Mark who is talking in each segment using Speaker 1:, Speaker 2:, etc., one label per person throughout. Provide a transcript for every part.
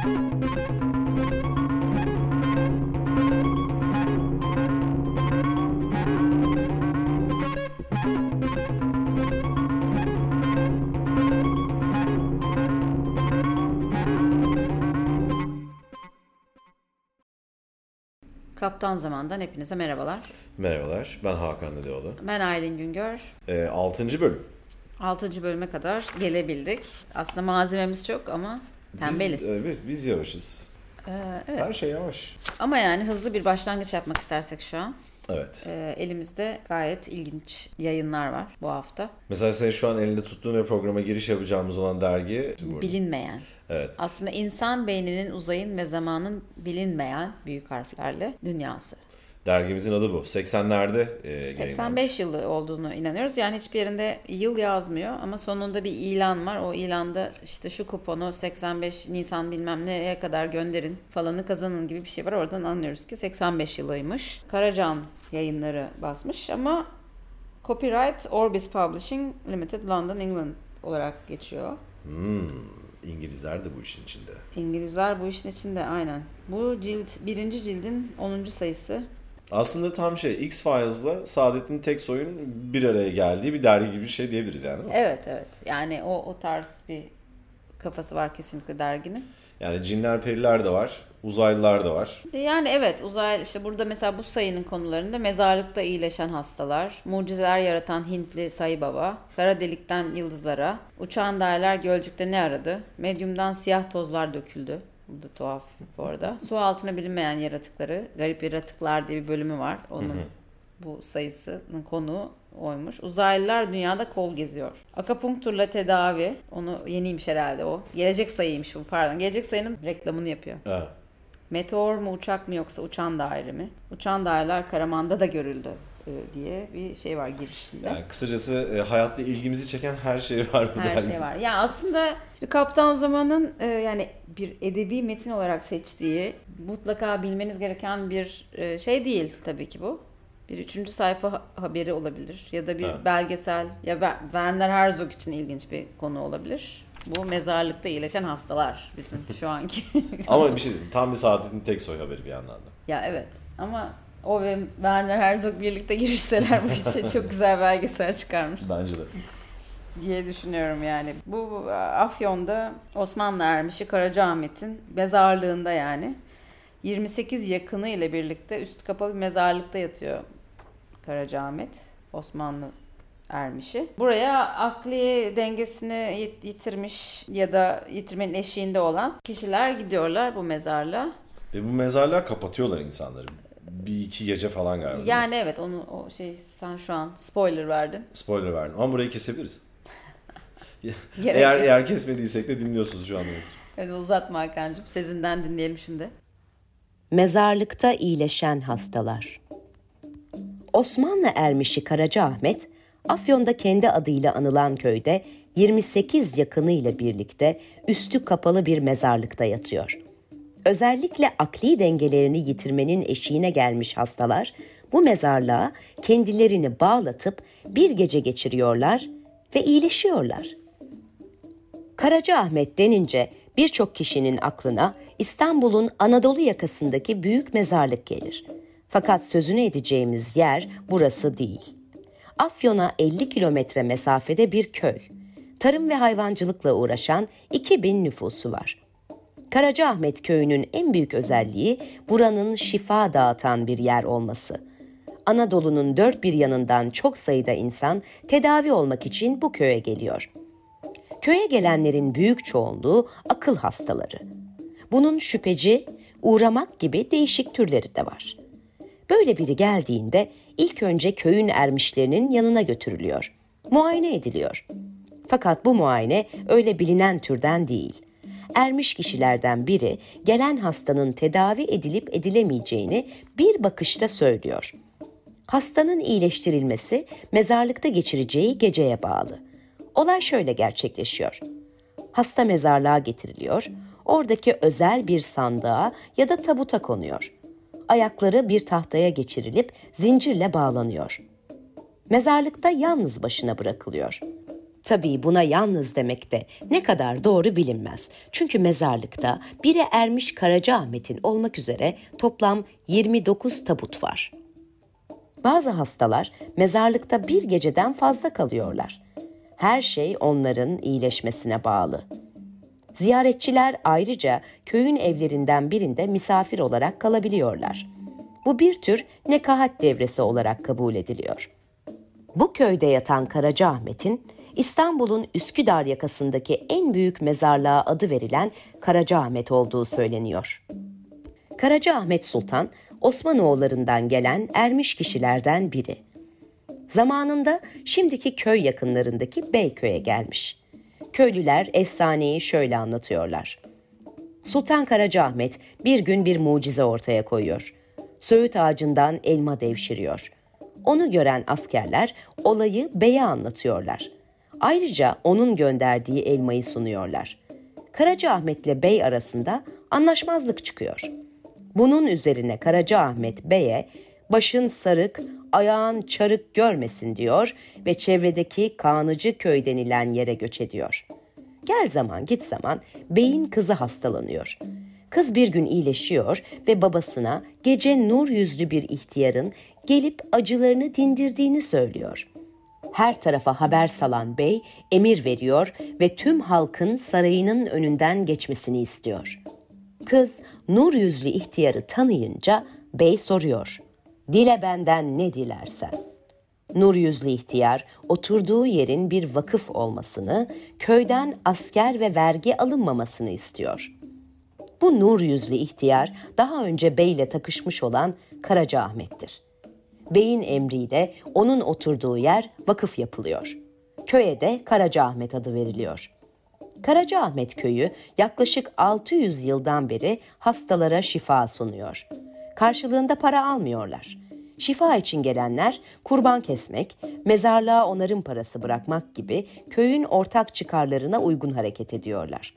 Speaker 1: Kaptan Zaman'dan hepinize merhabalar.
Speaker 2: Merhabalar, ben Hakan Dedeoğlu.
Speaker 1: Ben Aylin Güngör.
Speaker 2: E, 6. bölüm.
Speaker 1: 6. bölüme kadar gelebildik. Aslında malzememiz çok ama tembeliz.
Speaker 2: Biz, e, biz, biz yavaşız.
Speaker 1: Ee, evet.
Speaker 2: Her şey yavaş.
Speaker 1: Ama yani hızlı bir başlangıç yapmak istersek şu an.
Speaker 2: Evet.
Speaker 1: e, elimizde gayet ilginç yayınlar var bu hafta.
Speaker 2: Mesela senin şu an elinde tuttuğun ve programa giriş yapacağımız olan dergi...
Speaker 1: Bilinmeyen.
Speaker 2: Evet.
Speaker 1: Aslında insan beyninin, uzayın ve zamanın bilinmeyen büyük harflerle dünyası.
Speaker 2: Dergimizin adı bu. 80'lerde e, yayınlanmış.
Speaker 1: 85 yılı olduğunu inanıyoruz. Yani hiçbir yerinde yıl yazmıyor ama sonunda bir ilan var. O ilanda işte şu kuponu 85 Nisan bilmem neye kadar gönderin falanı kazanın gibi bir şey var. Oradan anlıyoruz ki 85 yılıymış. Karacan yayınları basmış ama copyright Orbis Publishing Limited London England olarak geçiyor.
Speaker 2: Hmm, İngilizler de bu işin içinde.
Speaker 1: İngilizler bu işin içinde aynen. Bu cilt birinci cildin 10. sayısı.
Speaker 2: Aslında tam şey X-Files'la Saadet'in Teksoy'un bir araya geldiği bir dergi gibi bir şey diyebiliriz yani?
Speaker 1: Evet evet. Yani o o tarz bir kafası var kesinlikle derginin.
Speaker 2: Yani cinler periler de var, uzaylılar da var.
Speaker 1: Yani evet uzay işte burada mesela bu sayının konularında mezarlıkta iyileşen hastalar, mucizeler yaratan Hintli sayı baba, kara delikten yıldızlara, uçağın daireler gölcükte ne aradı, medyumdan siyah tozlar döküldü. Bu da tuhaf bu arada. Su altına bilinmeyen yaratıkları, garip yaratıklar diye bir bölümü var. Onun bu sayısının konu oymuş. Uzaylılar dünyada kol geziyor. Akapunkturla tedavi. Onu yeniymiş herhalde o. Gelecek sayıymış bu pardon. Gelecek sayının reklamını yapıyor.
Speaker 2: Evet.
Speaker 1: Meteor mu uçak mı yoksa uçan daire mi? Uçan daireler Karaman'da da görüldü diye bir şey var girişinde.
Speaker 2: Yani kısacası e, hayatta ilgimizi çeken her şey var bu
Speaker 1: Her
Speaker 2: dergide.
Speaker 1: şey var. Ya aslında işte Kaptan Zaman'ın e, yani bir edebi metin olarak seçtiği mutlaka bilmeniz gereken bir e, şey değil tabii ki bu. Bir üçüncü sayfa ha- haberi olabilir ya da bir
Speaker 2: Evet.
Speaker 1: belgesel ya Werner Herzog için ilginç bir konu olabilir. Bu mezarlıkta iyileşen hastalar bizim şu anki.
Speaker 2: Ama bir şey diyeyim, tam bir Saadet'in Teksoy haberi bir yandan da.
Speaker 1: Ya evet ama o ve Werner Herzog birlikte girişseler bu işe çok güzel belgesel çıkarmış
Speaker 2: Bence de.
Speaker 1: diye düşünüyorum yani. Bu Afyon'da Osmanlı Ermişi Karacaahmet'in mezarlığında yani 28 yakını ile birlikte üstü kapalı bir mezarlıkta yatıyor Karacaahmet Osmanlı Ermişi. Buraya akli dengesini yit- yitirmiş ya da yitirmenin eşiğinde olan kişiler gidiyorlar bu mezarlığa.
Speaker 2: Ve bu mezarlığa kapatıyorlar insanları. Bir iki gece falan galiba.
Speaker 1: Yani evet onu o şey sen şu an spoiler verdin.
Speaker 2: Spoiler verdim ama burayı kesebiliriz. Eğer
Speaker 1: yok.
Speaker 2: eğer kesmediysek de dinliyorsunuz şu anda.
Speaker 1: Hadi uzatma Hakan'cığım. Sezinden dinleyelim şimdi.
Speaker 3: Mezarlıkta iyileşen hastalar. Osmanlı ermişi Karacaahmet, Afyon'da kendi adıyla anılan köyde 28 yakınıyla birlikte üstü kapalı bir mezarlıkta yatıyor. Özellikle akli dengelerini yitirmenin eşiğine gelmiş hastalar bu mezarlığa kendilerini bağlatıp bir gece geçiriyorlar ve iyileşiyorlar. Karacaahmet denince birçok kişinin aklına İstanbul'un Anadolu yakasındaki büyük mezarlık gelir. Fakat sözünü edeceğimiz yer burası değil. Afyon'a 50 kilometre mesafede bir köy. Tarım ve hayvancılıkla uğraşan 2000 nüfusu var. Karacaahmet köyünün en büyük özelliği buranın şifa dağıtan bir yer olması. Anadolu'nun dört bir yanından çok sayıda insan tedavi olmak için bu köye geliyor. Köye gelenlerin büyük çoğunluğu akıl hastaları. Bunun şüpheci, uğramak gibi değişik türleri de var. Böyle biri geldiğinde ilk önce köyün ermişlerinin yanına götürülüyor. Muayene ediliyor. Fakat bu muayene öyle bilinen türden değil. Ermiş kişilerden biri gelen hastanın tedavi edilip edilemeyeceğini bir bakışta söylüyor. Hastanın iyileştirilmesi mezarlıkta geçireceği geceye bağlı. Olay şöyle gerçekleşiyor. Hasta mezarlığa getiriliyor, oradaki özel bir sandığa ya da tabuta konuyor. Ayakları bir tahtaya geçirilip zincirle bağlanıyor. Mezarlıkta yalnız başına bırakılıyor. Tabii buna yalnız demek de ne kadar doğru bilinmez. Çünkü mezarlıkta biri ermiş Karacaahmet'in olmak üzere toplam 29 tabut var. Bazı hastalar mezarlıkta bir geceden fazla kalıyorlar. Her şey onların iyileşmesine bağlı. Ziyaretçiler ayrıca köyün evlerinden birinde misafir olarak kalabiliyorlar. Bu bir tür nekahat devresi olarak kabul ediliyor. Bu köyde yatan Karacaahmet'in İstanbul'un Üsküdar yakasındaki en büyük mezarlığa adı verilen Karacaahmet olduğu söyleniyor. Karacaahmet Sultan Osmanoğullarından gelen ermiş kişilerden biri. Zamanında şimdiki köy yakınlarındaki Beyköy'e gelmiş. Köylüler efsaneyi şöyle anlatıyorlar. Sultan Karacaahmet bir gün bir mucize ortaya koyuyor. Söğüt ağacından elma devşiriyor. Onu gören askerler olayı beye anlatıyorlar. Ayrıca onun gönderdiği elmayı sunuyorlar. Karacaahmet ile bey arasında anlaşmazlık çıkıyor. Bunun üzerine Karacaahmet beye başın sarık, ayağın çarık görmesin diyor ve çevredeki Kanıcı köy denilen yere göç ediyor. Gel zaman git zaman beyin kızı hastalanıyor. Kız bir gün iyileşiyor ve babasına gece nur yüzlü bir ihtiyarın gelip acılarını dindirdiğini söylüyor. Her tarafa haber salan bey emir veriyor ve tüm halkın sarayının önünden geçmesini istiyor. Kız nur yüzlü ihtiyarı tanıyınca bey soruyor. Dile benden ne dilersen. Nur yüzlü ihtiyar oturduğu yerin bir vakıf olmasını, köyden asker ve vergi alınmamasını istiyor. Bu nur yüzlü ihtiyar daha önce beyle takışmış olan Karaca Ahmet'tir. Beyin emriyle onun oturduğu yer vakıf yapılıyor. Köye de Karaca Ahmet adı veriliyor. Karaca Ahmet köyü yaklaşık 600 yıldan beri hastalara şifa sunuyor. Karşılığında para almıyorlar. Şifa için gelenler kurban kesmek, mezarlığa onarım parası bırakmak gibi köyün ortak çıkarlarına uygun hareket ediyorlar.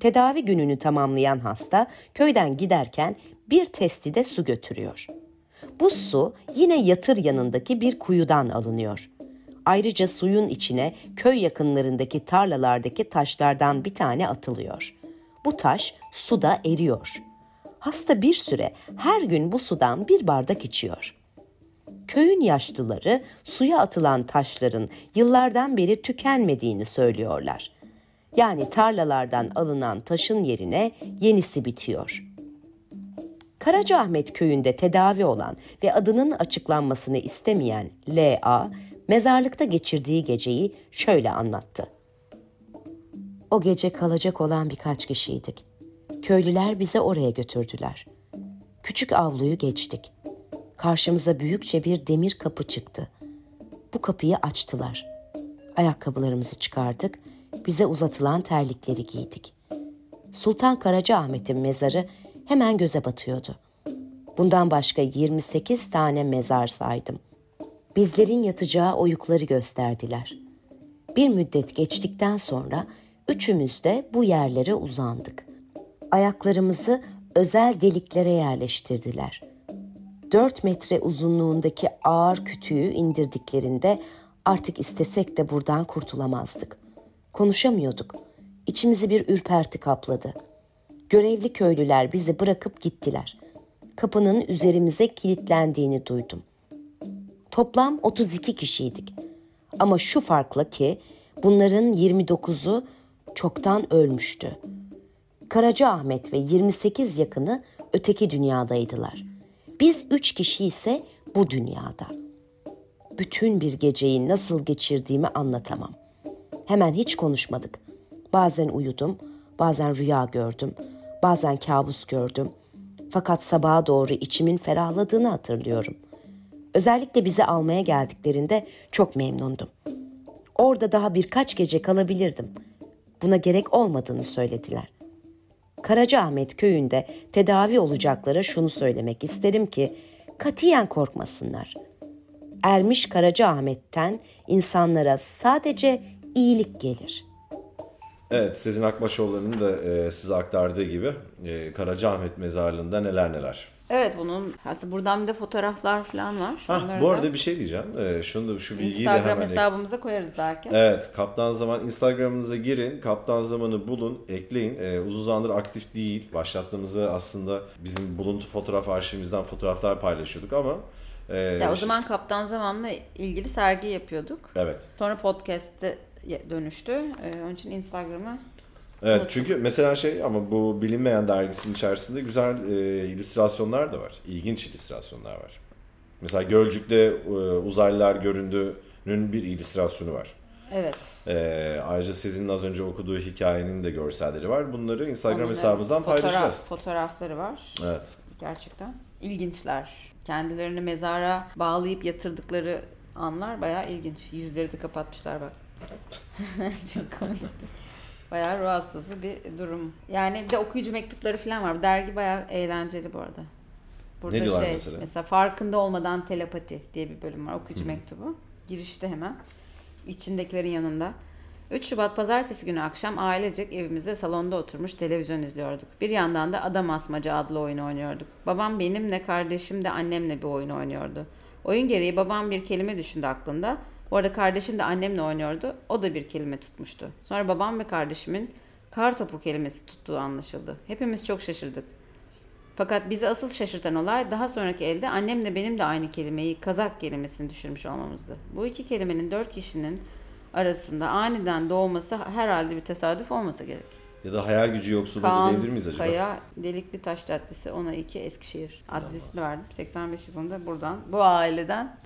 Speaker 3: Tedavi gününü tamamlayan hasta köyden giderken bir testide su götürüyor. Bu su yine yatır yanındaki bir kuyudan alınıyor. Ayrıca suyun içine köy yakınlarındaki tarlalardaki taşlardan bir tane atılıyor. Bu taş suda eriyor. Hasta bir süre her gün bu sudan bir bardak içiyor. Köyün yaşlıları suya atılan taşların yıllardan beri tükenmediğini söylüyorlar. Yani tarlalardan alınan taşın yerine yenisi bitiyor. Karacaahmet köyünde tedavi olan ve adının açıklanmasını istemeyen L.A. mezarlıkta geçirdiği geceyi şöyle anlattı. O gece kalacak olan birkaç kişiydik. Köylüler bize oraya götürdüler. Küçük avluyu geçtik. Karşımıza büyükçe bir demir kapı çıktı. Bu kapıyı açtılar. Ayakkabılarımızı çıkardık, bize uzatılan terlikleri giydik. Sultan Karacaahmet'in mezarı hemen göze batıyordu. Bundan başka 28 tane mezar saydım. Bizlerin yatacağı oyukları gösterdiler. Bir müddet geçtikten sonra üçümüz de bu yerlere uzandık. Ayaklarımızı özel deliklere yerleştirdiler. Dört metre uzunluğundaki ağır kütüğü indirdiklerinde artık istesek de buradan kurtulamazdık. Konuşamıyorduk. İçimizi bir ürperti kapladı. Görevli köylüler bizi bırakıp gittiler. Kapının üzerimize kilitlendiğini duydum. Toplam 32 kişiydik. Ama şu farkla ki bunların 29'u çoktan ölmüştü. Karaca Ahmet ve 28 yakını öteki dünyadaydılar. Biz üç kişi ise bu dünyada. Bütün bir geceyi nasıl geçirdiğimi anlatamam. Hemen hiç konuşmadık. Bazen uyudum, bazen rüya gördüm, bazen kabus gördüm. Fakat sabaha doğru içimin ferahladığını hatırlıyorum. Özellikle bizi almaya geldiklerinde çok memnundum. Orada daha birkaç gece kalabilirdim. Buna gerek olmadığını söylediler. Karacaahmet köyünde tedavi olacaklara şunu söylemek isterim ki katiyen korkmasınlar. Ermiş Karacaahmet'ten insanlara sadece iyilik gelir.
Speaker 2: Evet Sezin Akbaşoğlu'nun da e, size aktardığı gibi e, Karacaahmet mezarlığında neler neler
Speaker 1: Evet bunun aslında buradan bir de fotoğraflar falan var. Onları
Speaker 2: bu
Speaker 1: da
Speaker 2: arada bir şey diyeceğim. Ee, şunu da şu bilgiyi de
Speaker 1: Instagram
Speaker 2: hemen
Speaker 1: hesabımıza koyarız belki.
Speaker 2: Evet, Kaptan Zaman Instagram'ınıza girin. Kaptan Zaman'ı bulun, ekleyin. Ee, uzun zamandır aktif değil. Başlattığımızda aslında bizim buluntu fotoğraf arşivimizden fotoğraflar paylaşıyorduk ama e,
Speaker 1: Ya o zaman Kaptan Zaman'la ilgili sergi yapıyorduk.
Speaker 2: evet.
Speaker 1: Sonra podcast'e dönüştü. Ee, onun için Instagram'a
Speaker 2: Evet çünkü mesela şey ama bu bilinmeyen dergisinin içerisinde güzel e, illüstrasyonlar da var. İlginç illüstrasyonlar var. Mesela Gölcük'te e, uzaylılar göründüğünün bir illüstrasyonu var.
Speaker 1: evet.
Speaker 2: E, ayrıca sizin az önce okuduğu hikayenin de görselleri var. Bunları Instagram
Speaker 1: Onun,
Speaker 2: hesabımızdan
Speaker 1: fotoğraf-
Speaker 2: paylaşacağız.
Speaker 1: Fotoğrafları var.
Speaker 2: Evet.
Speaker 1: Gerçekten ilginçler. Kendilerini mezara bağlayıp yatırdıkları anlar bayağı ilginç. Yüzleri de kapatmışlar bak. Çok komik. Bayağı ruh hastası bir durum. Yani bir de okuyucu mektupları falan var. Dergi bayağı eğlenceli bu arada. Burada
Speaker 2: Ne diyorlar
Speaker 1: şey,
Speaker 2: mesela?
Speaker 1: farkında olmadan telepati diye bir bölüm var. Okuyucu mektubu. Girişte hemen. İçindekilerin yanında. 3 Şubat pazartesi günü akşam ailecek evimizde salonda oturmuş televizyon izliyorduk. Bir yandan da Adam Asmaca adlı oyunu oynuyorduk. Babam benimle, kardeşim de annemle bir oyun oynuyordu. Oyun gereği babam bir kelime düşündü aklında. Bu arada kardeşim de annemle oynuyordu. O da bir kelime tutmuştu. Sonra babam ve kardeşimin kar topu kelimesi tuttuğu anlaşıldı. Hepimiz çok şaşırdık. Fakat bizi asıl şaşırtan olay daha sonraki elde annemle benim de aynı kelimeyi kazak kelimesini düşürmüş olmamızdı. Bu iki kelimenin dört kişinin arasında aniden doğması herhalde bir tesadüf olmasa gerek.
Speaker 2: Ya da hayal gücü yoksulluğu da
Speaker 1: Kaan
Speaker 2: diyebilir miyiz acaba?
Speaker 1: Kaya Delikli Taş Caddesi ona 2 Eskişehir adresini verdim. 85 yılında buradan bu aileden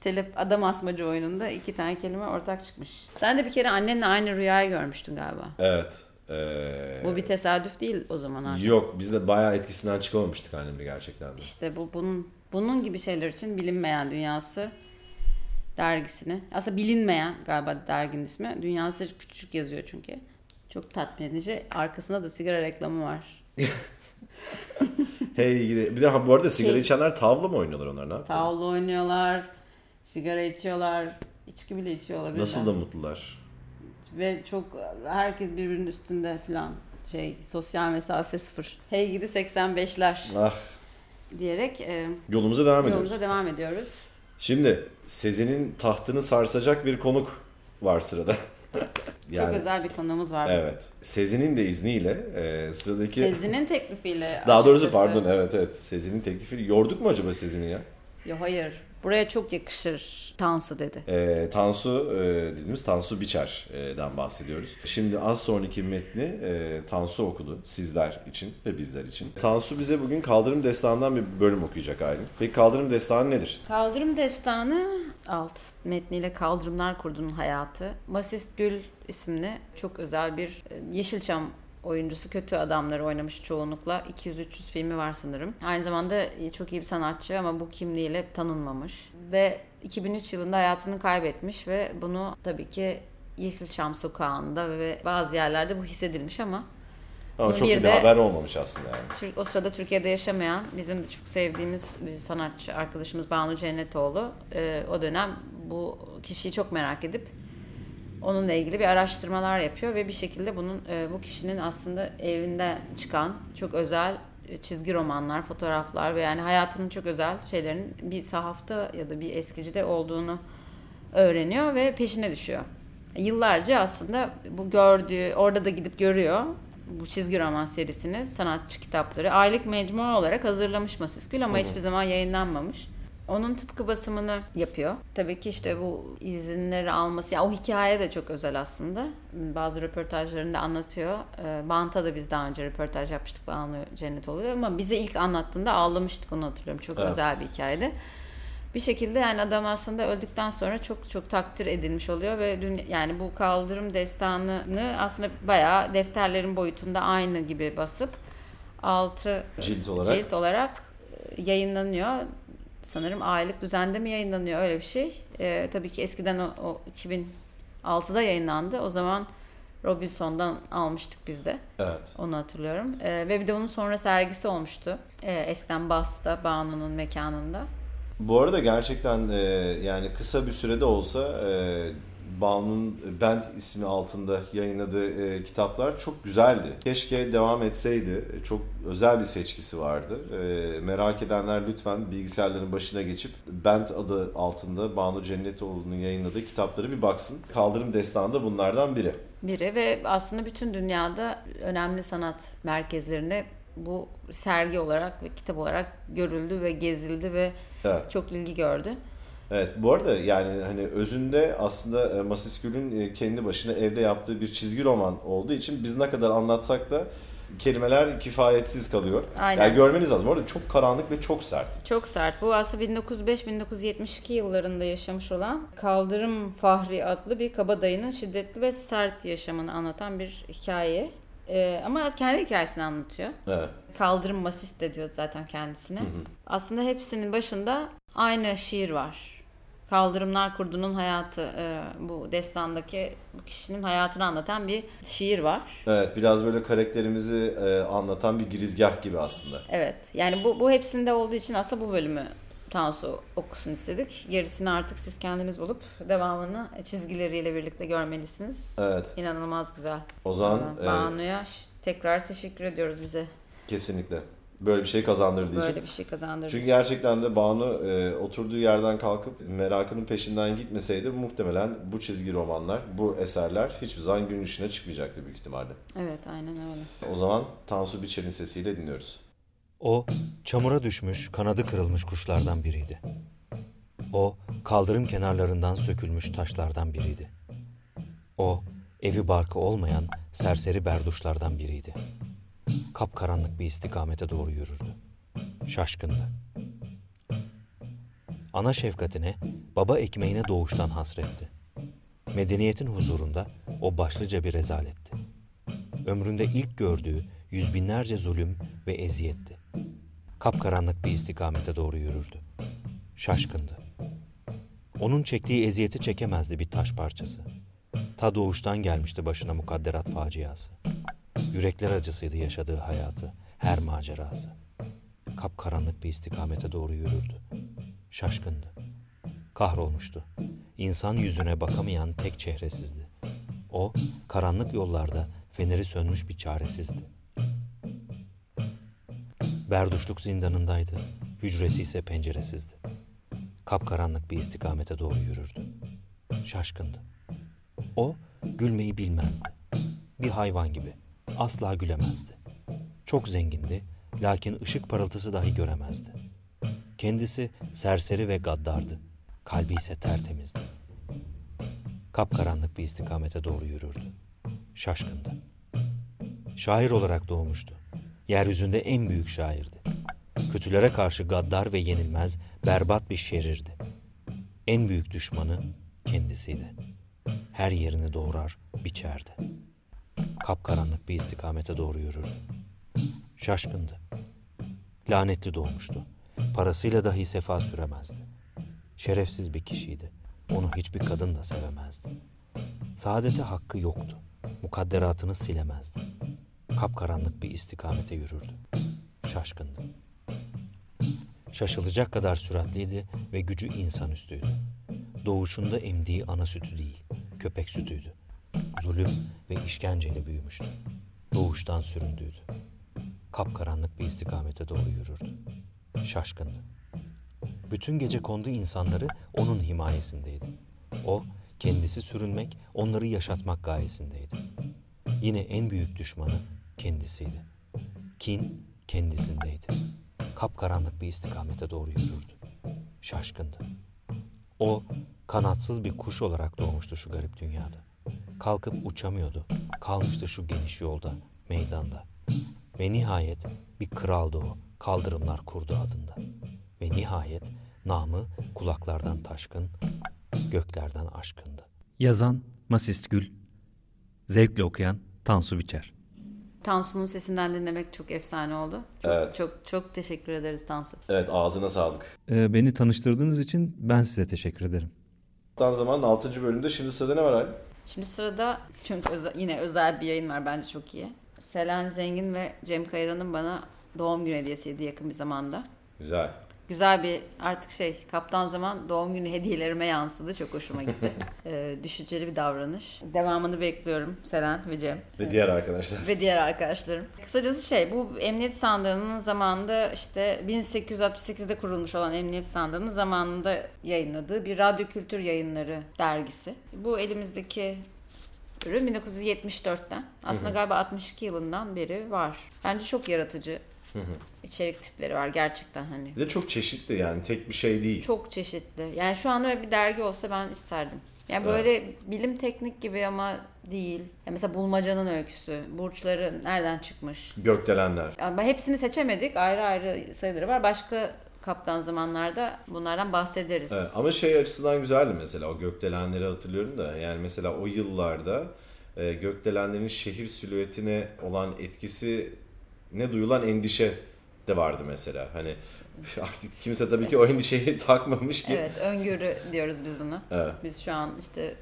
Speaker 1: telep adam asmacı oyununda iki tane kelime ortak çıkmış. Sen de bir kere annenle aynı rüyayı görmüştün galiba.
Speaker 2: Evet. Ee,
Speaker 1: Bu bir tesadüf değil o zaman artık.
Speaker 2: Yok biz de bayağı etkisinden çıkamamıştık annemle gerçekten de.
Speaker 1: İşte bu bunun bunun gibi şeyler için bilinmeyen dünyası dergisini. Aslında bilinmeyen galiba derginin ismi. Dünyası küçücük yazıyor çünkü. Çok tatmin edici. Arkasında da sigara reklamı var.
Speaker 2: Hey gidi. Bir de bu arada sigara
Speaker 1: Hey.
Speaker 2: içenler tavla mı oynuyorlar onlar ne?
Speaker 1: Tavla oynuyorlar, sigara içiyorlar, içki bile içiyor olabilirler.
Speaker 2: Nasıl da mutlular.
Speaker 1: Ve çok herkes birbirinin üstünde falan şey sosyal mesafe sıfır. Hey gidi 85'ler
Speaker 2: Ah
Speaker 1: diyerek e,
Speaker 2: yolumuza devam ediyoruz.
Speaker 1: yolumuza devam ediyoruz.
Speaker 2: Şimdi Sezen'in tahtını sarsacak bir konuk var sırada.
Speaker 1: Çok özel bir konuğumuz var.
Speaker 2: Evet. Sezen'in de izniyle e, sıradaki...
Speaker 1: Sezinin teklifiyle
Speaker 2: Daha doğrusu
Speaker 1: açıkçası.
Speaker 2: pardon evet evet. Sezen'in teklifiyle yorduk mu acaba Sezen'i ya?
Speaker 1: Yo, hayır. Buraya çok yakışır Tansu dedi.
Speaker 2: E, Tansu e, dediğimiz Tansu Biçer'den bahsediyoruz. Şimdi az sonraki metni e, Tansu okudu sizler için ve bizler için. Tansu bize bugün Kaldırım Destanı'ndan bir bölüm okuyacak Aylin. Peki Kaldırım Destanı nedir?
Speaker 1: Kaldırım Destanı alt metniyle Kaldırımlar Kurdu'nun hayatı. Basist Gül isimli çok özel bir e, Yeşilçam oyuncusu kötü adamları oynamış çoğunlukla. 200-300 filmi var sanırım. Aynı zamanda çok iyi bir sanatçı ama bu kimliğiyle tanınmamış. Ve 2003 yılında hayatını kaybetmiş ve bunu tabii ki Yeşilçam sokağında ve bazı yerlerde bu hissedilmiş ama
Speaker 2: Ama
Speaker 1: Bunu
Speaker 2: çok
Speaker 1: bir
Speaker 2: bir,
Speaker 1: de-
Speaker 2: haber olmamış aslında yani.
Speaker 1: O sırada Türkiye'de yaşamayan bizim de çok sevdiğimiz bir sanatçı arkadaşımız Banu Cennetoğlu e, o dönem bu kişiyi çok merak edip onunla ilgili bir araştırmalar yapıyor ve bir şekilde bunun e, bu kişinin aslında evinden çıkan çok özel e, çizgi romanlar, fotoğraflar ve yani hayatının çok özel şeylerin bir sahafta ya da bir eskicide olduğunu öğreniyor ve peşine düşüyor. Yıllarca aslında bu gördüğü, orada da gidip görüyor bu çizgi roman serisini, sanatçı kitapları aylık mecmua olarak hazırlamış Masiskül ama hiçbir zaman yayınlanmamış. Onun tıpkı basımını yapıyor. Tabii ki işte bu izinleri alması, yani o hikaye de çok özel aslında. Bazı röportajlarında anlatıyor. Ee, Bant'a da biz daha önce röportaj yapmıştık Banu Cennet oluyor ama bize ilk anlattığında ağlamıştık onu hatırlıyorum. Çok
Speaker 2: Evet.
Speaker 1: özel bir hikayeydi. Bir şekilde yani adam aslında öldükten sonra çok çok takdir edilmiş oluyor ve dün yani bu kaldırım destanını aslında bayağı defterlerin boyutunda aynı gibi basıp altı
Speaker 2: Cilt olarak.
Speaker 1: cilt olarak e, yayınlanıyor. Sanırım aylık düzende mi yayınlanıyor öyle bir şey. Ee, tabii ki eskiden o, o 2006'da yayınlandı. O zaman Robinson'dan almıştık biz de.
Speaker 2: Evet.
Speaker 1: Onu hatırlıyorum. Ee, ve bir de onun sonra sergisi olmuştu. Ee, eskiden Bas'ta, Banu'nun mekanında.
Speaker 2: Bu arada gerçekten e, yani kısa bir sürede olsa e, Banu'nun Band ismi altında yayınladığı e, kitaplar çok güzeldi. Keşke devam etseydi. Çok özel bir seçkisi vardı. E, merak edenler lütfen bilgisayarların başına geçip Band adı altında Banu Cennetoğlu'nun yayınladığı kitapları bir baksın. Kaldırım Destanı da bunlardan biri.
Speaker 1: Biri ve aslında bütün dünyada önemli sanat merkezlerinde bu sergi olarak ve kitap olarak görüldü ve gezildi ve
Speaker 2: Evet.
Speaker 1: çok ilgi gördü.
Speaker 2: Evet bu arada yani hani özünde aslında e, Masiskül'ün e, kendi başına evde yaptığı bir çizgi roman olduğu için biz ne kadar anlatsak da kelimeler kifayetsiz kalıyor.
Speaker 1: Aynen.
Speaker 2: Yani görmeniz lazım. Orada çok karanlık ve çok sert.
Speaker 1: Çok sert. Bu aslında 1905-1972 yıllarında yaşamış olan Kaldırım Fahri adlı bir kabadayının şiddetli ve sert yaşamını anlatan bir hikaye. Ee, ama kendi hikayesini anlatıyor.
Speaker 2: Evet.
Speaker 1: Kaldırım masist de diyor zaten kendisine. Aslında hepsinin başında aynı şiir var. Kaldırımlar Kurdu'nun hayatı, e, bu destandaki bu kişinin hayatını anlatan bir şiir var.
Speaker 2: Evet biraz böyle karakterimizi e, anlatan bir girizgah gibi aslında.
Speaker 1: Evet. Yani bu, bu hepsinde olduğu için aslında bu bölümü Tansu okusun istedik. Gerisini artık siz kendiniz bulup devamını çizgileriyle birlikte görmelisiniz.
Speaker 2: Evet
Speaker 1: İnanılmaz güzel.
Speaker 2: o zaman e,
Speaker 1: Banu'ya ş- tekrar teşekkür ediyoruz bize.
Speaker 2: kesinlikle böyle bir şey kazandırdığı için.
Speaker 1: Böyle bir şey kazandırdığı
Speaker 2: Çünkü
Speaker 1: için.
Speaker 2: gerçekten de Banu e, oturduğu yerden kalkıp merakının peşinden gitmeseydi muhtemelen bu çizgi romanlar, bu eserler hiçbir zaman gün içine çıkmayacaktı büyük ihtimalle.
Speaker 1: Evet aynen öyle.
Speaker 2: O zaman Tansu Biçer'in sesiyle dinliyoruz.
Speaker 4: O, çamura düşmüş, kanadı kırılmış kuşlardan biriydi. O, kaldırım kenarlarından sökülmüş taşlardan biriydi. O, evi barkı olmayan serseri berduşlardan biriydi. Kapkaranlık bir istikamete doğru yürürdü. Şaşkındı. Ana şefkatine, baba ekmeğine doğuştan hasretti. Medeniyetin huzurunda o başlıca bir rezaletti. Ömründe ilk gördüğü yüz binlerce zulüm ve eziyetti. Kapkaranlık bir istikamete doğru yürürdü. Şaşkındı. Onun çektiği eziyeti çekemezdi bir taş parçası. Ta doğuştan gelmişti başına mukadderat faciası. Yürekler acısıydı yaşadığı hayatı, her macerası. Kapkaranlık bir istikamete doğru yürürdü. Şaşkındı. Kahrolmuştu. İnsan yüzüne bakamayan tek çehresizdi. O, karanlık yollarda feneri sönmüş bir çaresizdi. Berduşluk zindanındaydı. Hücresi ise penceresizdi. Kapkaranlık bir istikamete doğru yürürdü. Şaşkındı. O gülmeyi bilmezdi. Bir hayvan gibi. Asla gülemezdi. Çok zengindi, lakin ışık parıltısı dahi göremezdi. Kendisi serseri ve gaddardı. Kalbi ise tertemizdi. Kapkaranlık bir istikamete doğru yürürdü. Şaşkındı. Şair olarak doğmuştu. Yeryüzünde en büyük şairdi. Kötülere karşı gaddar ve yenilmez, berbat bir şerirdi. En büyük düşmanı kendisiydi. Her yerini doğrar, biçerdi. Kapkaranlık bir istikamete doğru yürürdü. Şaşkındı. Lanetli doğmuştu. Parasıyla dahi sefa süremezdi. Şerefsiz bir kişiydi. Onu hiçbir kadın da sevemezdi. Saadete hakkı yoktu. Mukadderatını silemezdi. Kapkaranlık bir istikamete yürürdü. Şaşkındı. Şaşılacak kadar süratliydi ve gücü insanüstüydü. Doğuşunda emdiği ana sütü değil, köpek sütüydü. Zulüm ve işkenceyle büyümüştü. Doğuştan süründüydü. Kapkaranlık bir istikamete doğru yürürdü. Şaşkındı. Bütün gece kondu insanları onun himayesindeydi. O, kendisi sürünmek, onları yaşatmak gayesindeydi. Yine en büyük düşmanı kendisiydi. Kin kendisindeydi. Kapkaranlık bir istikamete doğru yürürdü. Şaşkındı. O, kanatsız bir kuş olarak doğmuştu şu garip dünyada. Kalkıp uçamıyordu. Kalmıştı şu geniş yolda, meydanda. Ve nihayet bir kraldı o, kaldırımlar kurdu adında. Ve nihayet namı kulaklardan taşkın, göklerden aşkındı. Yazan Masist Gül, zevkle okuyan Tansu Biçer.
Speaker 1: Tansu'nun sesinden dinlemek çok efsane oldu. Çok
Speaker 2: Evet.
Speaker 1: çok çok teşekkür ederiz Tansu.
Speaker 2: Evet ağzına sağlık.
Speaker 4: Ee, beni tanıştırdığınız için ben size teşekkür ederim.
Speaker 2: Tan zaman 6. bölümde şimdi sırada ne var Ali?
Speaker 1: Şimdi sırada çünkü özel- yine özel bir yayın var bence çok iyi. Selen Zengin ve Cem Kayran'ın bana doğum günü hediyesiydi yakın bir zamanda.
Speaker 2: Güzel.
Speaker 1: Güzel bir artık şey kaptan zaman doğum günü hediyelerime yansıdı. Çok hoşuma gitti. ee, düşünceli bir davranış. Devamını bekliyorum Selen ve Cem.
Speaker 2: Ve diğer arkadaşlar.
Speaker 1: Ve diğer arkadaşlarım. Kısacası şey bu emniyet sandığının zamanında işte 1868'de kurulmuş olan emniyet sandığının zamanında yayınladığı bir radyo kültür yayınları dergisi. Bu elimizdeki ürün 1974'ten. Aslında galiba 62 yılından beri var. Bence çok yaratıcı içerik tipleri var gerçekten hani.
Speaker 2: Bir de çok çeşitli yani tek bir şey değil.
Speaker 1: Çok çeşitli. Yani şu anda öyle bir dergi olsa ben isterdim. Yani böyle bilim teknik gibi ama değil. Ya mesela bulmacanın öyküsü, burçları nereden çıkmış?
Speaker 2: Gökdelenler.
Speaker 1: Yani hepsini seçemedik. Ayrı ayrı sayıları var. Başka kaptan zamanlarda bunlardan bahsederiz.
Speaker 2: Evet, ama şey açısından güzeldi mesela o gökdelenleri hatırlıyorum da yani mesela o yıllarda e, gökdelenlerin şehir silüetine olan etkisi ne duyulan endişe de vardı mesela. Hani artık kimse tabii ki o endişeyi takmamış ki.
Speaker 1: Evet, öngörü diyoruz biz buna.
Speaker 2: Evet.
Speaker 1: Biz şu an işte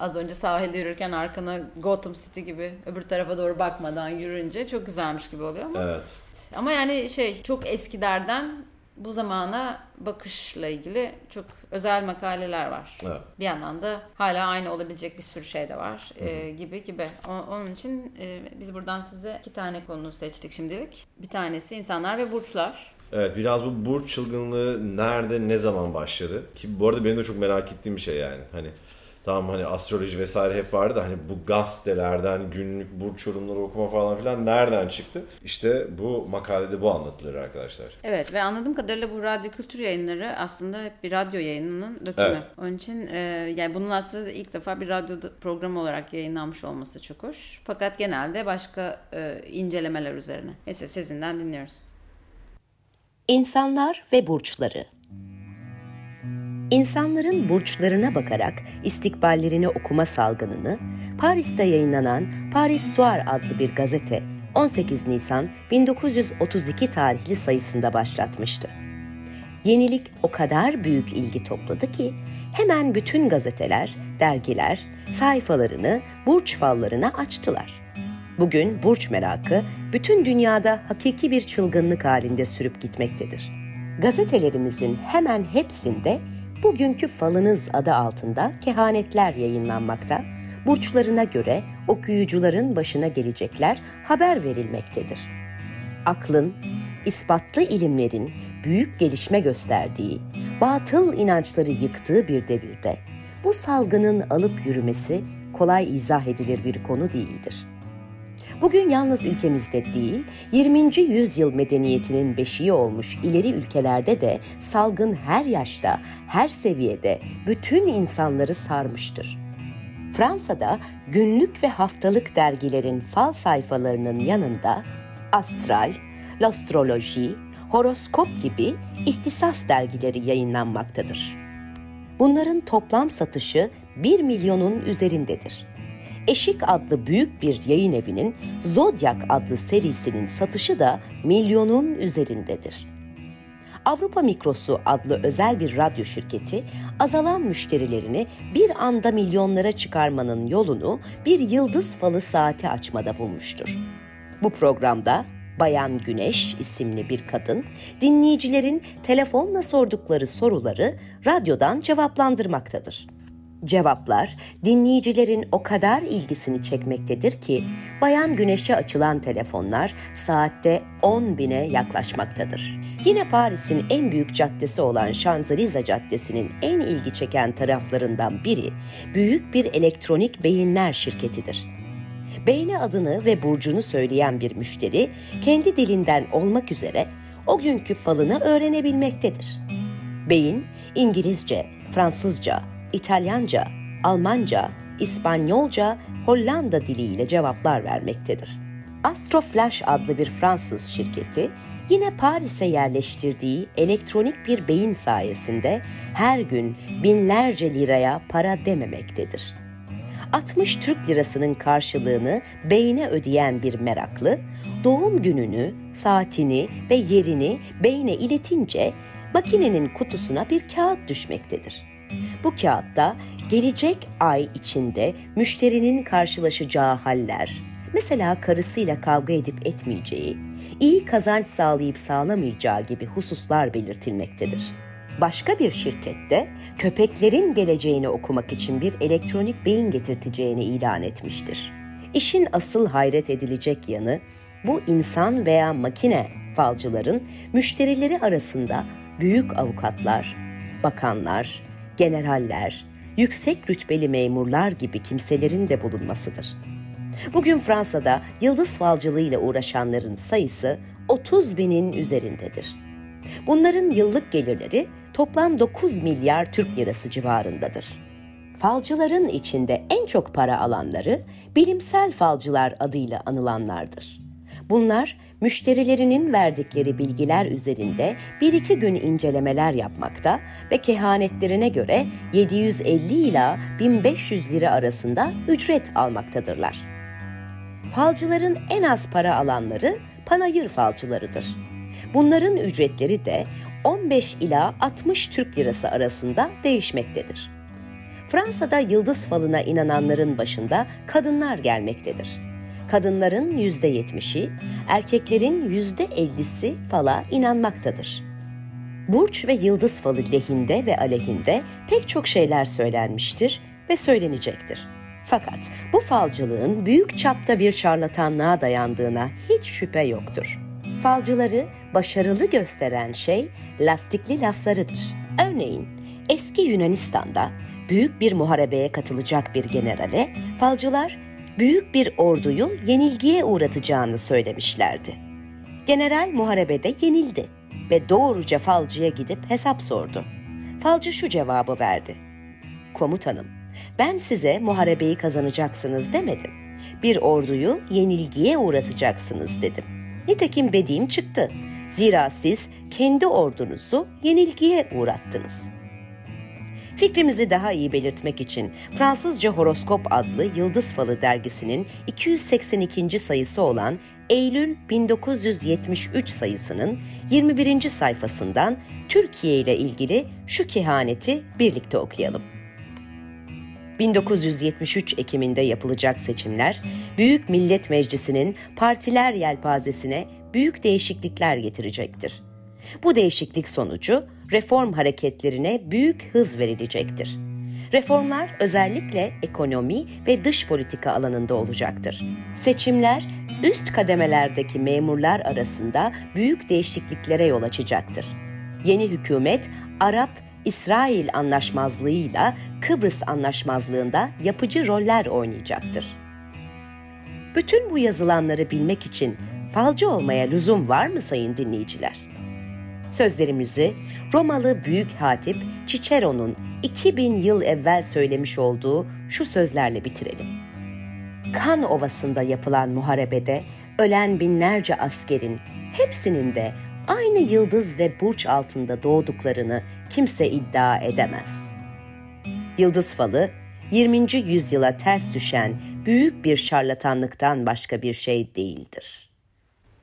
Speaker 1: az önce sahilde yürürken arkana Gotham City gibi öbür tarafa doğru bakmadan yürünce çok güzelmiş gibi oluyor ama.
Speaker 2: Evet.
Speaker 1: Ama yani şey çok eskilerden bu zamana bakışla ilgili çok özel makaleler var.
Speaker 2: Evet.
Speaker 1: Bir yandan da hala aynı olabilecek bir sürü şey de var e, gibi gibi. O- onun için e, biz buradan size iki tane konu seçtik şimdilik. Bir tanesi insanlar ve burçlar.
Speaker 2: Evet biraz bu burç çılgınlığı nerede ne zaman başladı? Ki bu arada benim de çok merak ettiğim bir şey yani. Hani tamam hani astroloji vesaire hep vardı da hani bu gazetelerden günlük burç yorumları okuma falan filan nereden çıktı? İşte bu makalede bu anlatılır arkadaşlar.
Speaker 1: Evet ve anladığım kadarıyla bu radyo kültür yayınları aslında hep bir radyo yayınının dökümü.
Speaker 2: Evet.
Speaker 1: Onun için e, yani bunun aslında ilk defa bir radyo programı olarak yayınlanmış olması çok hoş. Fakat genelde başka e, incelemeler üzerine. Neyse sizinden dinliyoruz.
Speaker 3: İnsanlar ve burçları. İnsanların burçlarına bakarak istikballerini okuma salgınını Paris'te yayınlanan Paris Soir adlı bir gazete 18 Nisan 1932 tarihli sayısında başlatmıştı. Yenilik o kadar büyük ilgi topladı ki hemen bütün gazeteler, dergiler sayfalarını burç fallarına açtılar. Bugün burç merakı bütün dünyada hakiki bir çılgınlık halinde sürüp gitmektedir. Gazetelerimizin hemen hepsinde bugünkü falınız adı altında kehanetler yayınlanmakta, burçlarına göre okuyucuların başına gelecekler haber verilmektedir. Aklın, ispatlı ilimlerin büyük gelişme gösterdiği, batıl inançları yıktığı bir devirde bu salgının alıp yürümesi kolay izah edilir bir konu değildir. Bugün yalnız ülkemizde değil, 20. yüzyıl medeniyetinin beşiği olmuş ileri ülkelerde de salgın her yaşta, her seviyede bütün insanları sarmıştır. Fransa'da günlük ve haftalık dergilerin fal sayfalarının yanında astral, l'astroloji, horoskop gibi ihtisas dergileri yayınlanmaktadır. Bunların toplam satışı 1 milyonun üzerindedir. Eşik adlı büyük bir yayın evinin Zodyak adlı serisinin satışı da milyonun üzerindedir. Avrupa Mikrosu adlı özel bir radyo şirketi azalan müşterilerini bir anda milyonlara çıkarmanın yolunu bir yıldız falı saati açmada bulmuştur. Bu programda Bayan Güneş isimli bir kadın dinleyicilerin telefonla sordukları soruları radyodan cevaplandırmaktadır. Cevaplar dinleyicilerin o kadar ilgisini çekmektedir ki Bayan Güneş'e açılan telefonlar saatte 10 bine yaklaşmaktadır. Yine Paris'in en büyük caddesi olan Şanzelize Caddesi'nin en ilgi çeken taraflarından biri büyük bir elektronik beyinler şirketidir. Beyne adını ve burcunu söyleyen bir müşteri kendi dilinden olmak üzere o günkü falını öğrenebilmektedir. Beyin İngilizce, Fransızca, İtalyanca, Almanca, İspanyolca, Hollanda diliyle cevaplar vermektedir. Astroflash adlı bir Fransız şirketi yine Paris'e yerleştirdiği elektronik bir beyin sayesinde her gün binlerce liraya para dememektedir. 60 Türk lirasının karşılığını beyne ödeyen bir meraklı, doğum gününü, saatini ve yerini beyne iletince makinenin kutusuna bir kağıt düşmektedir. Bu kağıtta gelecek ay içinde müşterinin karşılaşacağı haller, mesela karısıyla kavga edip etmeyeceği, iyi kazanç sağlayıp sağlamayacağı gibi hususlar belirtilmektedir. Başka bir şirkette köpeklerin geleceğini okumak için bir elektronik beyin getirteceğini ilan etmiştir. İşin asıl hayret edilecek yanı bu insan veya makine falcıların müşterileri arasında büyük avukatlar, bakanlar, generaller, yüksek rütbeli memurlar gibi kimselerin de bulunmasıdır. Bugün Fransa'da yıldız falcılığıyla uğraşanların sayısı 30 binin üzerindedir. Bunların yıllık gelirleri toplam 9 milyar Türk lirası civarındadır. Falcıların içinde en çok para alanları bilimsel falcılar adıyla anılanlardır. Bunlar müşterilerinin verdikleri bilgiler üzerinde bir iki gün incelemeler yapmakta ve kehanetlerine göre 750 ila 1500 lira arasında ücret almaktadırlar. Falcıların en az para alanları panayır falcılarıdır. Bunların ücretleri de 15 ila 60 Türk lirası arasında değişmektedir. Fransa'da yıldız falına inananların başında kadınlar gelmektedir. Kadınların yüzde yetmişi, erkeklerin yüzde ellisi fala inanmaktadır. Burç ve yıldız falı lehinde ve aleyhinde pek çok şeyler söylenmiştir ve söylenecektir. Fakat bu falcılığın büyük çapta bir şarlatanlığa dayandığına hiç şüphe yoktur. Falcıları başarılı gösteren şey lastikli laflarıdır. Örneğin eski Yunanistan'da büyük bir muharebeye katılacak bir generale falcılar büyük bir orduyu yenilgiye uğratacağını söylemişlerdi. General muharebede yenildi ve doğruca falcıya gidip hesap sordu. Falcı şu cevabı verdi. Komutanım, ben size muharebeyi kazanacaksınız demedim. Bir orduyu yenilgiye uğratacaksınız dedim. Nitekim dediğim çıktı. Zira siz kendi ordunuzu yenilgiye uğrattınız. Fikrimizi daha iyi belirtmek için Fransızca Horoskop adlı Yıldız Falı dergisinin 282. sayısı olan Eylül 1973 sayısının 21. sayfasından Türkiye ile ilgili şu kehaneti birlikte okuyalım. 1973 Ekim'inde yapılacak seçimler, Büyük Millet Meclisi'nin partiler yelpazesine büyük değişiklikler getirecektir. Bu değişiklik sonucu reform hareketlerine büyük hız verilecektir. Reformlar özellikle ekonomi ve dış politika alanında olacaktır. Seçimler üst kademelerdeki memurlar arasında büyük değişikliklere yol açacaktır. Yeni hükümet Arap İsrail anlaşmazlığıyla Kıbrıs anlaşmazlığında yapıcı roller oynayacaktır. Bütün bu yazılanları bilmek için falcı olmaya lüzum var mı sayın dinleyiciler? Sözlerimizi Romalı büyük hatip Cicero'nun 2000 yıl evvel söylemiş olduğu şu sözlerle bitirelim. Kan Ovası'nda yapılan muharebede ölen binlerce askerin hepsinin de aynı yıldız ve burç altında doğduklarını kimse iddia edemez. Yıldız falı 20. yüzyıla ters düşen büyük bir şarlatanlıktan başka bir şey değildir.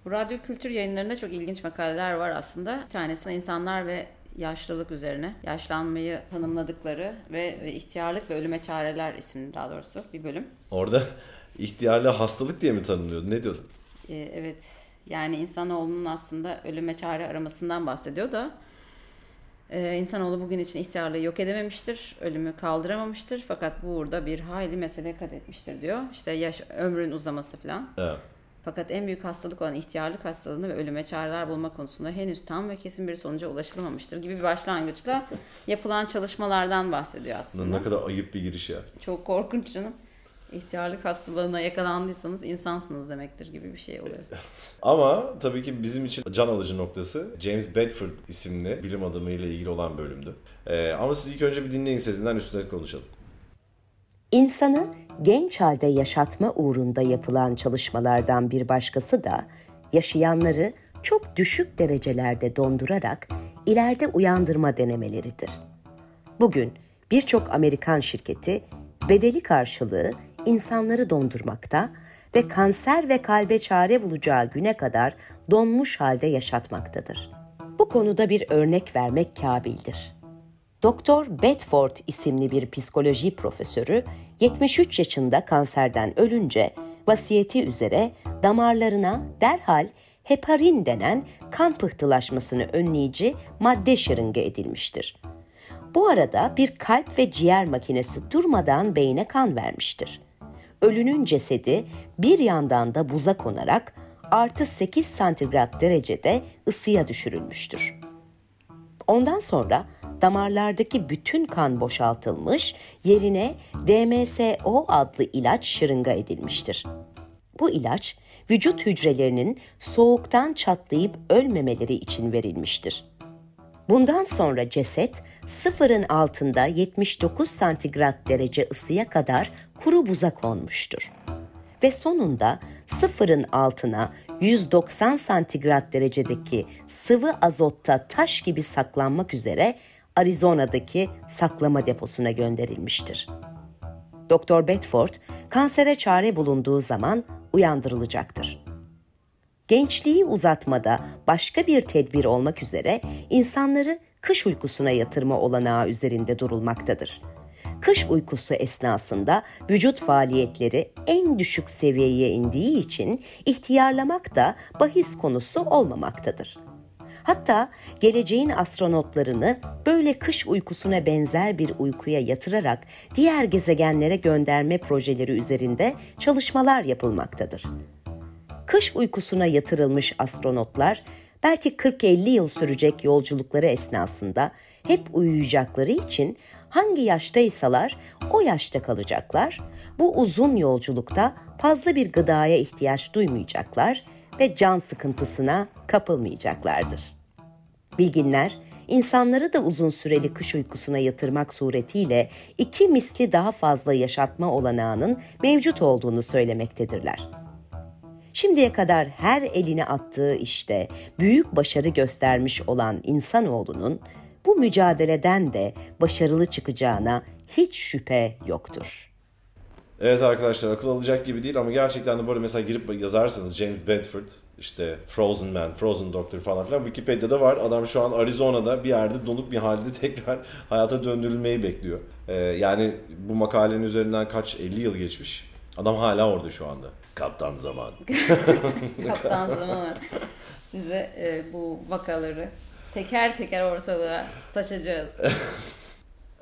Speaker 1: Bu radyo kültür yayınlarında çok ilginç makaleler var aslında. Bir tanesi insanlar ve yaşlılık üzerine. Yaşlanmayı tanımladıkları ve ihtiyarlık ve ölüme çareler isimli daha doğrusu bir bölüm.
Speaker 2: Orada ihtiyarlı hastalık diye mi tanımlıyordu? Ne diyordun?
Speaker 1: Ee, evet. Yani insanoğlunun aslında ölüme çare aramasından bahsediyor da ee, insanoğlu bugün için ihtiyarlığı yok edememiştir, ölümü kaldıramamıştır fakat bu uğurda bir hayli mesele kat etmiştir diyor. İşte yaş, ömrün uzaması falan.
Speaker 2: Evet.
Speaker 1: Fakat en büyük hastalık olan ihtiyarlık hastalığını ve ölüme çareler bulma konusunda henüz tam ve kesin bir sonuca ulaşılamamıştır gibi bir başlangıçla yapılan çalışmalardan bahsediyor aslında.
Speaker 2: Ne kadar ayıp bir giriş ya.
Speaker 1: Çok korkunç canım. İhtiyarlık hastalığına yakalandıysanız insansınız demektir gibi bir şey oluyor.
Speaker 2: Ama tabii ki bizim için can alıcı noktası James Bedford isimli bilim adamı ile ilgili olan bölümdü. Ee, ama siz ilk önce bir dinleyin sesinden üstüne konuşalım.
Speaker 3: İnsanı genç halde yaşatma uğrunda yapılan çalışmalardan bir başkası da yaşayanları çok düşük derecelerde dondurarak ileride uyandırma denemeleridir. Bugün birçok Amerikan şirketi bedeli karşılığı insanları dondurmakta ve kanser ve kalbe çare bulacağı güne kadar donmuş halde yaşatmaktadır. Bu konuda bir örnek vermek kabildir. Doktor Bedford isimli bir psikoloji profesörü 73 yaşında kanserden ölünce Vasiyeti üzere damarlarına derhal heparin denen kan pıhtılaşmasını önleyici madde şırınga edilmiştir. Bu arada bir kalp ve ciğer makinesi durmadan beyne kan vermiştir. Ölünün cesedi bir yandan da buza konarak artı 8 santigrat derecede ısıya düşürülmüştür. Ondan sonra damarlardaki bütün kan boşaltılmış, yerine DMSO adlı ilaç şırınga edilmiştir. Bu ilaç vücut hücrelerinin soğuktan çatlayıp ölmemeleri için verilmiştir. Bundan sonra ceset sıfırın altında 79 santigrat derece ısıya kadar kuru buza konmuştur. Ve sonunda sıfırın altına 190 santigrat derecedeki sıvı azotta taş gibi saklanmak üzere Arizona'daki saklama deposuna gönderilmiştir. Doktor Bedford kansere çare bulunduğu zaman uyandırılacaktır. Gençliği uzatmada başka bir tedbir olmak üzere insanları kış uykusuna yatırma olanağı üzerinde durulmaktadır. Kış uykusu esnasında vücut faaliyetleri en düşük seviyeye indiği için ihtiyarlamak da bahis konusu olmamaktadır. Hatta geleceğin astronotlarını böyle kış uykusuna benzer bir uykuya yatırarak diğer gezegenlere gönderme projeleri üzerinde çalışmalar yapılmaktadır. Kış uykusuna yatırılmış astronotlar belki 40-50 yıl sürecek yolculukları esnasında hep uyuyacakları için hangi yaştaysalar o yaşta kalacaklar. Bu uzun yolculukta fazla bir gıdaya ihtiyaç duymayacaklar ve can sıkıntısına kapılmayacaklardır. Bilginler, insanları da uzun süreli kış uykusuna yatırmak suretiyle iki misli daha fazla yaşatma olanağının mevcut olduğunu söylemektedirler. Şimdiye kadar her eline attığı işte büyük başarı göstermiş olan insanoğlunun bu mücadeleden de başarılı çıkacağına hiç şüphe yoktur.
Speaker 2: Evet arkadaşlar akıl alacak gibi değil ama gerçekten de böyle mesela girip yazarsanız James Bedford işte Frozen Man, Frozen Doctor falan filan Wikipedia'da var. Adam şu an Arizona'da bir yerde donuk bir halde tekrar hayata döndürülmeyi bekliyor. Ee, yani bu makalenin üzerinden kaç 50 yıl geçmiş. Adam hala orada şu anda. Kaptan zaman.
Speaker 1: Kaptan zamanı size e, bu vakaları teker teker ortalığa saçacağız.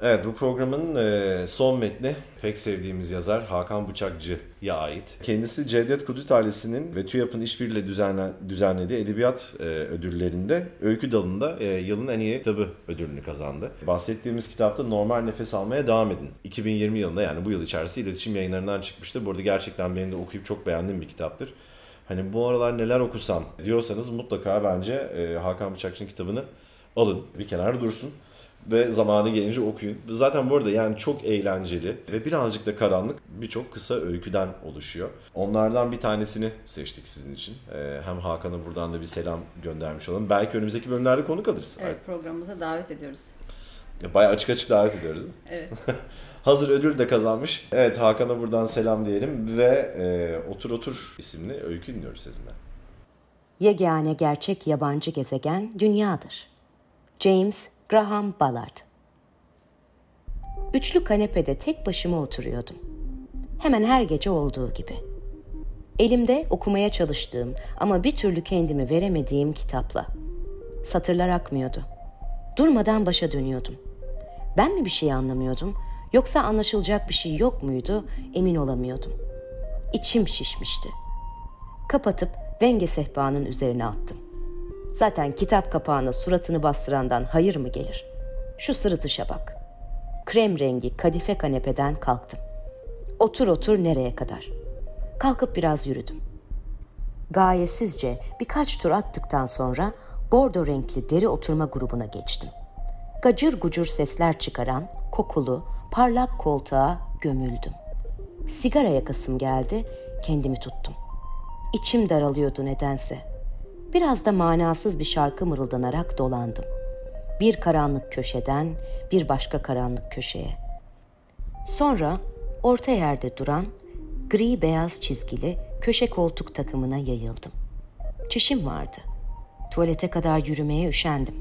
Speaker 2: Evet bu programın e, son metni pek sevdiğimiz yazar Hakan Bıçakçı'ya ait. Kendisi Cevdet Kudüs ailesinin ve TÜYAP'ın işbirliğiyle düzenle, düzenlediği edebiyat e, ödüllerinde öykü dalında e, yılın en iyi kitabı ödülünü kazandı. Bahsettiğimiz kitapta Normal Nefes Almaya Devam Edin. 2020 yılında yani bu yıl içerisinde iletişim yayınlarından çıkmıştı. Bu arada gerçekten benim de okuyup çok beğendiğim bir kitaptır. Hani bu aralar neler okusam diyorsanız mutlaka bence Hakan Bıçakçı'nın kitabını alın. Bir kenara dursun ve zamanı gelince okuyun. Zaten bu arada yani çok eğlenceli ve birazcık da karanlık birçok kısa öyküden oluşuyor. Onlardan bir tanesini seçtik sizin için. Ee, hem Hakan'a buradan da bir selam göndermiş olalım. Belki önümüzdeki bölümlerde konuk alırız.
Speaker 1: Evet programımıza davet ediyoruz.
Speaker 2: Bayağı açık açık davet ediyoruz.
Speaker 1: Evet.
Speaker 2: Hazır ödül de kazanmış. Evet Hakan'a buradan selam diyelim ve e, Otur Otur isimli öykü dinliyoruz sizinle.
Speaker 3: Yegane gerçek yabancı gezegen dünyadır. James Graham Ballard Üçlü kanepede tek başıma oturuyordum. Hemen her gece olduğu gibi. Elimde okumaya çalıştığım ama bir türlü kendimi veremediğim kitapla. Satırlar akmıyordu. Durmadan başa dönüyordum. Ben mi bir şey anlamıyordum yoksa anlaşılacak bir şey yok muydu emin olamıyordum. İçim şişmişti. Kapatıp venge sehpanın üzerine attım. Zaten kitap kapağına suratını bastırandan hayır mı gelir? Şu sırıtışa bak. Krem rengi kadife kanepeden kalktım. Otur otur nereye kadar? Kalkıp biraz yürüdüm. Gayesizce birkaç tur attıktan sonra bordo renkli deri oturma grubuna geçtim. Gacır gucur sesler çıkaran, kokulu, parlak koltuğa gömüldüm. Sigara yakasım geldi, kendimi tuttum. İçim daralıyordu nedense. Biraz da manasız bir şarkı mırıldanarak dolandım. Bir karanlık köşeden bir başka karanlık köşeye. Sonra orta yerde duran gri beyaz çizgili köşe koltuk takımına yayıldım. Çişim vardı. Tuvalete kadar yürümeye üşendim.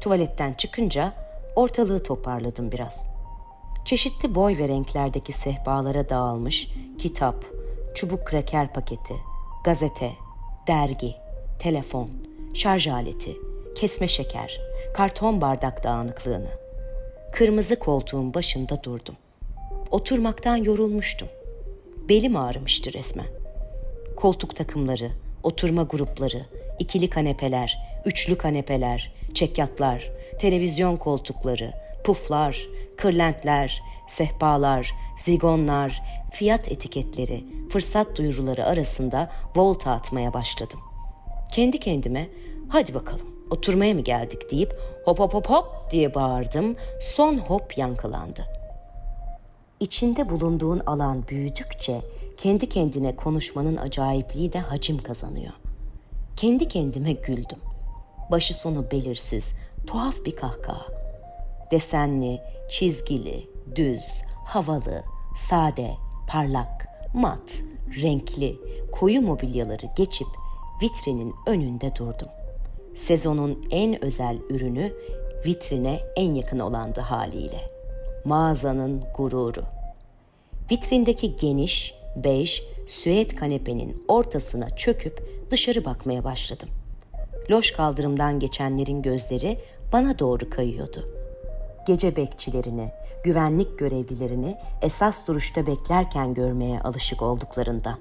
Speaker 3: Tuvaletten çıkınca ortalığı toparladım biraz. Çeşitli boy ve renklerdeki sehpalara dağılmış kitap, çubuk kraker paketi, gazete, dergi, telefon, şarj aleti, kesme şeker, karton bardak dağınıklığını. Kırmızı koltuğun başında durdum. Oturmaktan yorulmuştum. Belim ağrımıştı resmen. Koltuk takımları, oturma grupları, ikili kanepeler, üçlü kanepeler, çekyatlar, televizyon koltukları, puflar, kırlentler, sehpalar, zigonlar, fiyat etiketleri, fırsat duyuruları arasında volta atmaya başladım. Kendi kendime hadi bakalım oturmaya mı geldik deyip hop hop hop hop diye bağırdım. Son hop yankılandı. İçinde bulunduğun alan büyüdükçe kendi kendine konuşmanın acayipliği de hacim kazanıyor. Kendi kendime güldüm. Başı sonu belirsiz, tuhaf bir kahkaha. Desenli, çizgili, düz, havalı, sade, parlak, mat, renkli, koyu mobilyaları geçip vitrinin önünde durdum. Sezonun en özel ürünü vitrine en yakın olandı haliyle. Mağazanın gururu. Vitrindeki geniş, bej, süet kanepenin ortasına çöküp dışarı bakmaya başladım. Loş kaldırımdan geçenlerin gözleri bana doğru kayıyordu. Gece bekçilerini, güvenlik görevlilerini esas duruşta beklerken görmeye alışık olduklarından.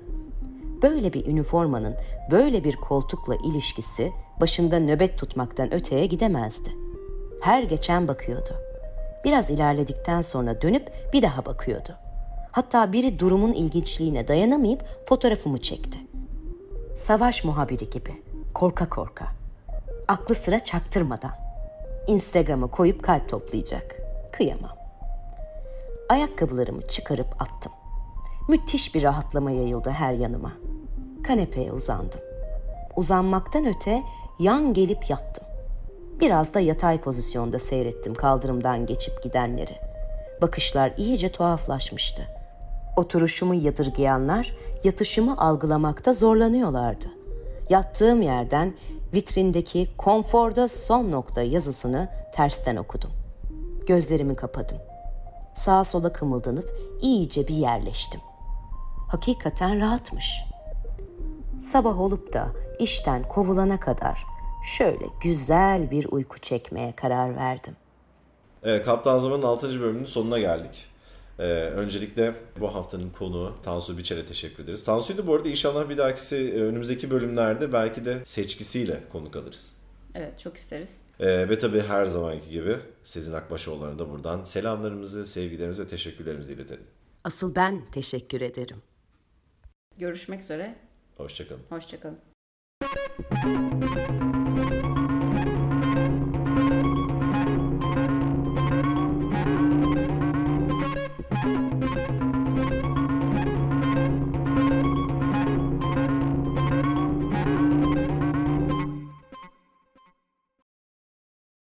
Speaker 3: Böyle bir üniformanın böyle bir koltukla ilişkisi başında nöbet tutmaktan öteye gidemezdi. Her geçen bakıyordu. Biraz ilerledikten sonra dönüp bir daha bakıyordu. Hatta biri durumun ilginçliğine dayanamayıp fotoğrafımı çekti. Savaş muhabiri gibi, korka korka. Aklı sıra çaktırmadan. Instagram'a koyup kalp toplayacak. Kıyamam. Ayakkabılarımı çıkarıp attım. Müthiş bir rahatlama yayıldı her yanıma. Kanepeye uzandım. Uzanmaktan öte yan gelip yattım. Biraz da yatay pozisyonda seyrettim kaldırımdan geçip gidenleri. Bakışlar iyice tuhaflaşmıştı. Oturuşumu yadırgayanlar yatışımı algılamakta zorlanıyorlardı. Yattığım yerden vitrindeki konforda son nokta yazısını tersten okudum. Gözlerimi kapadım. Sağa sola kımıldanıp iyice bir yerleştim. Hakikaten rahatmış. Sabah olup da işten kovulana kadar şöyle güzel bir uyku çekmeye karar verdim.
Speaker 2: Evet, Kaptan Zaman'ın 6. bölümünün sonuna geldik. Ee, öncelikle bu haftanın konuğu Tansu Biçer'e teşekkür ederiz. Tansu'yu da bu arada inşallah bir dahakisi e, önümüzdeki bölümlerde belki de seçkisiyle konuk alırız.
Speaker 1: Evet çok isteriz.
Speaker 2: Ee, ve tabii her zamanki gibi Sezin Akbaşoğulları'na da buradan selamlarımızı, sevgilerimizi ve teşekkürlerimizi iletelim.
Speaker 3: Asıl ben teşekkür ederim.
Speaker 1: Görüşmek üzere.
Speaker 2: Hoşçakalın.
Speaker 1: Hoşçakalın.